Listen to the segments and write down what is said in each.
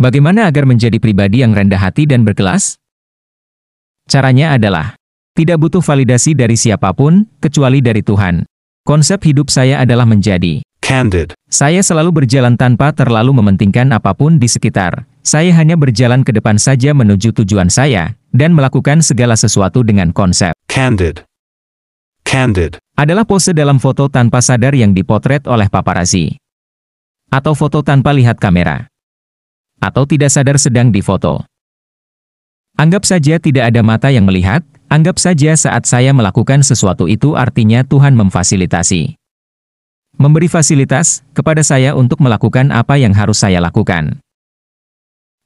Bagaimana agar menjadi pribadi yang rendah hati dan berkelas? Caranya adalah, tidak butuh validasi dari siapa pun, kecuali dari Tuhan. Konsep hidup saya adalah menjadi candid, Saya selalu berjalan tanpa terlalu mementingkan apa pun di sekitar. Saya hanya berjalan ke depan saja menuju tujuan saya, dan melakukan segala sesuatu dengan konsep. candid, candid, Adalah pose dalam foto tanpa sadar yang dipotret oleh paparazzi. Atau foto tanpa lihat kamera. Atau tidak sadar sedang difoto. Anggap saja tidak ada mata yang melihat, anggap saja saat saya melakukan sesuatu itu artinya Tuhan memfasilitasi. Memberi fasilitas kepada saya untuk melakukan apa yang harus saya lakukan.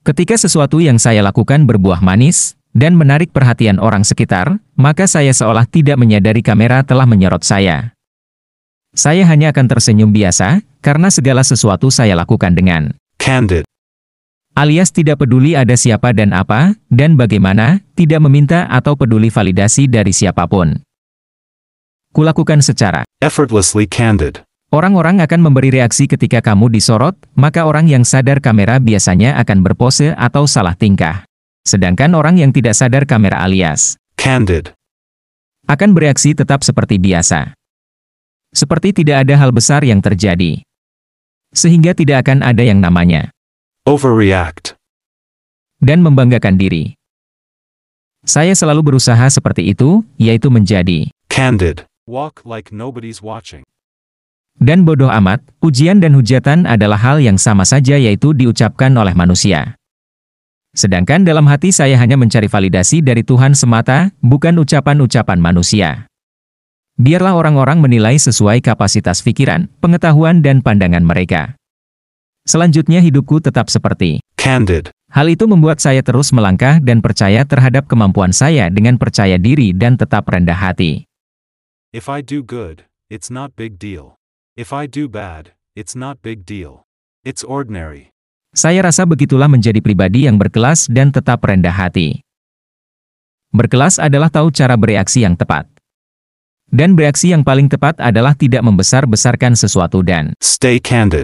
Ketika sesuatu yang saya lakukan berbuah manis, dan menarik perhatian orang sekitar, maka saya seolah tidak menyadari kamera telah menyorot saya. Saya hanya akan tersenyum biasa, karena segala sesuatu saya lakukan dengan candid, alias tidak peduli ada siapa dan apa, dan bagaimana, tidak meminta atau peduli validasi dari siapa pun. Kulakukan secara effortlessly candid, Orang-orang akan memberi reaksi ketika kamu disorot, maka orang yang sadar kamera biasanya akan berpose atau salah tingkah. Sedangkan orang yang tidak sadar kamera alias candid, akan bereaksi tetap seperti biasa. Seperti tidak ada hal besar yang terjadi. Sehingga tidak akan ada yang namanya overreact, dan membanggakan diri. Saya selalu berusaha seperti itu, yaitu menjadi candid, walk like nobody's watching, dan bodoh amat, ujian dan hujatan adalah hal yang sama saja yaitu diucapkan oleh manusia. Sedangkan dalam hati saya hanya mencari validasi dari Tuhan semata, bukan ucapan-ucapan manusia. Biarlah orang-orang menilai sesuai kapasitas pikiran, pengetahuan dan pandangan mereka. Selanjutnya hidupku tetap seperti. candid, Hal itu membuat saya terus melangkah dan percaya terhadap kemampuan saya dengan percaya diri dan tetap rendah hati. If I do good, it's not big deal. If I do bad, it's not big deal. It's ordinary. Saya rasa begitulah menjadi pribadi yang berkelas dan tetap rendah hati. Berkelas adalah tahu cara bereaksi yang tepat. Dan bereaksi yang paling tepat adalah tidak membesar-besarkan sesuatu dan Stay candid.